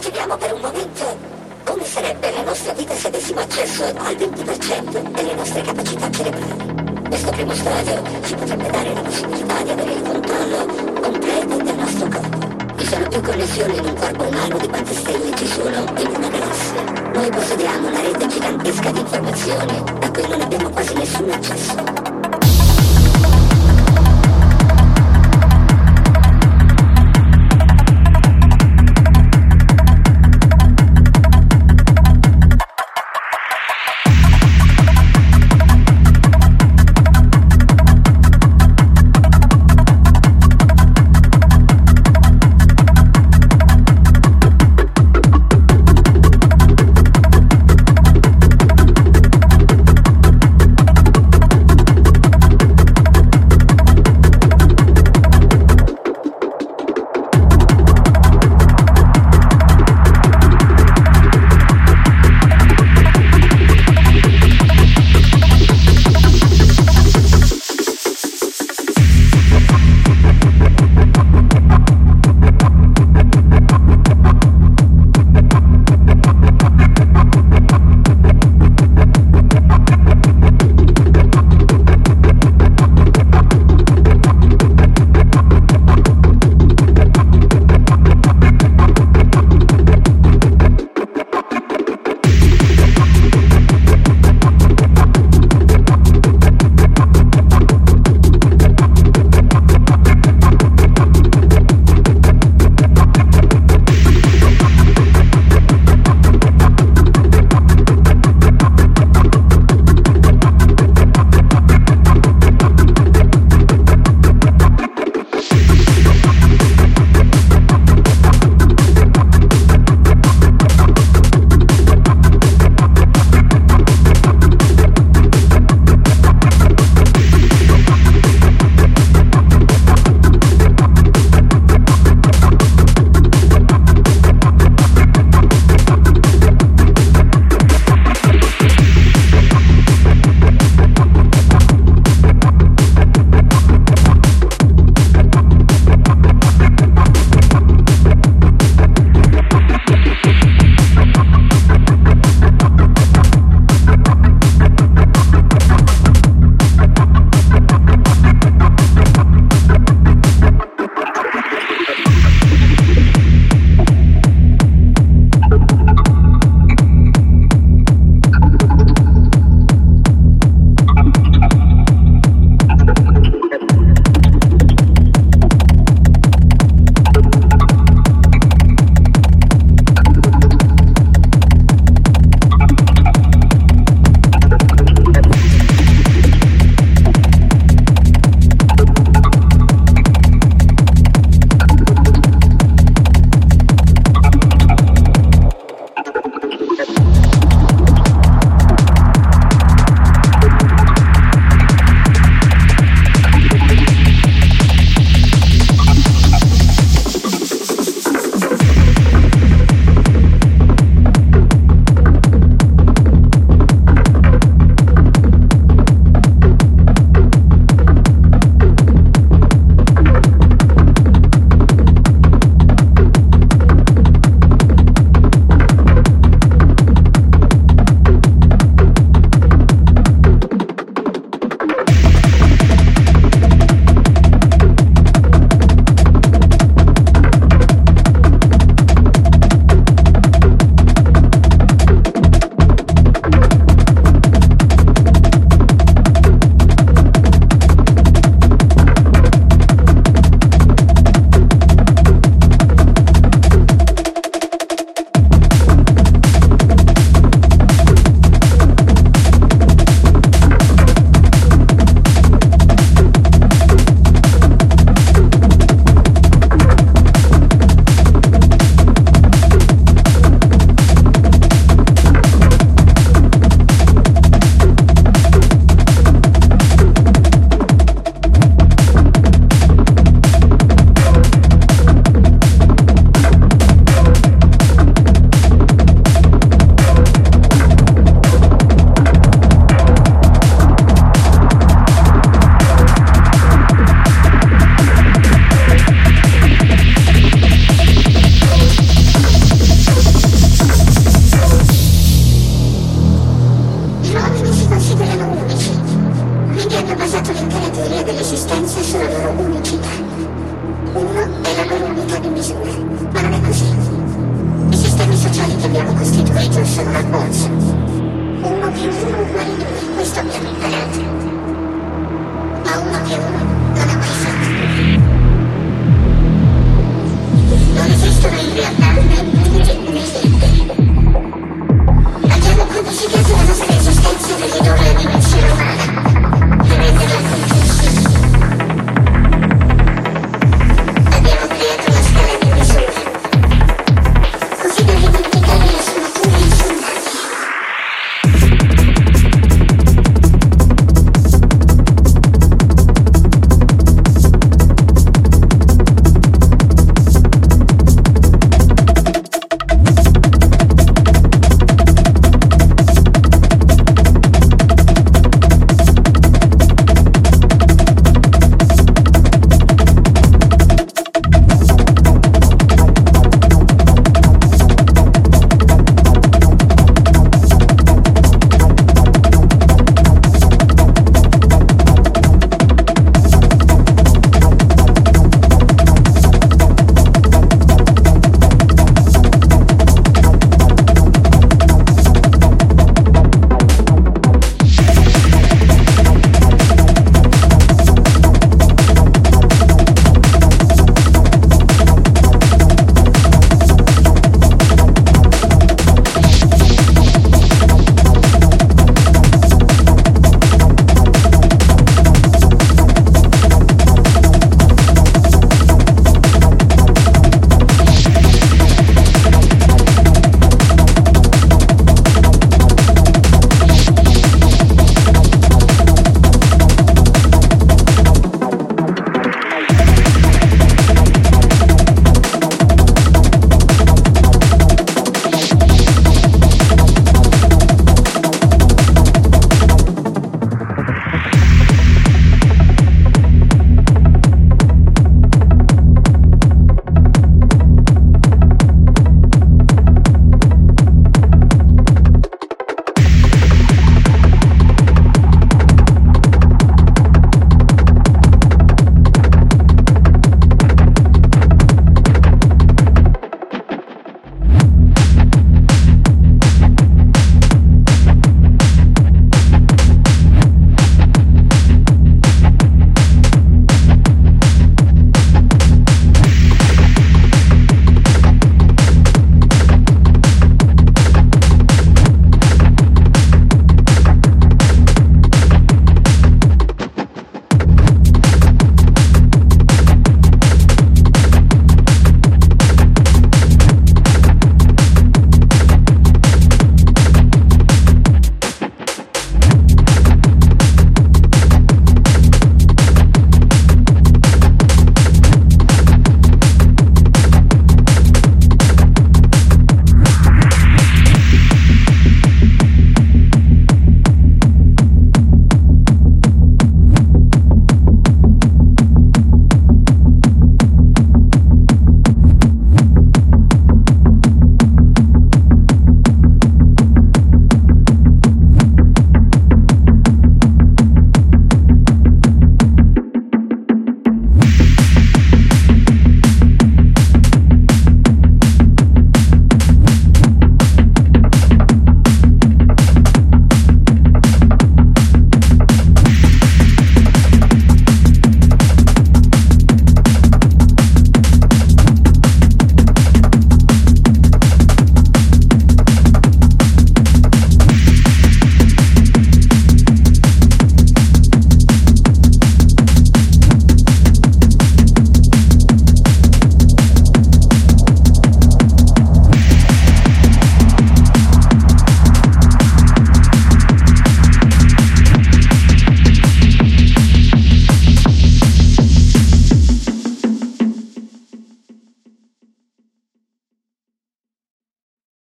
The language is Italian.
Immaginiamo per un momento come sarebbe la nostra vita se avessimo accesso al 20% delle nostre capacità cerebrali. Questo primo stadio ci potrebbe dare la possibilità di avere il controllo completo del nostro corpo. Ci sono più connessioni in un corpo umano di quante stelle ci sono in una galassia. Noi possediamo una rete gigantesca di informazioni a cui non abbiamo quasi nessun accesso.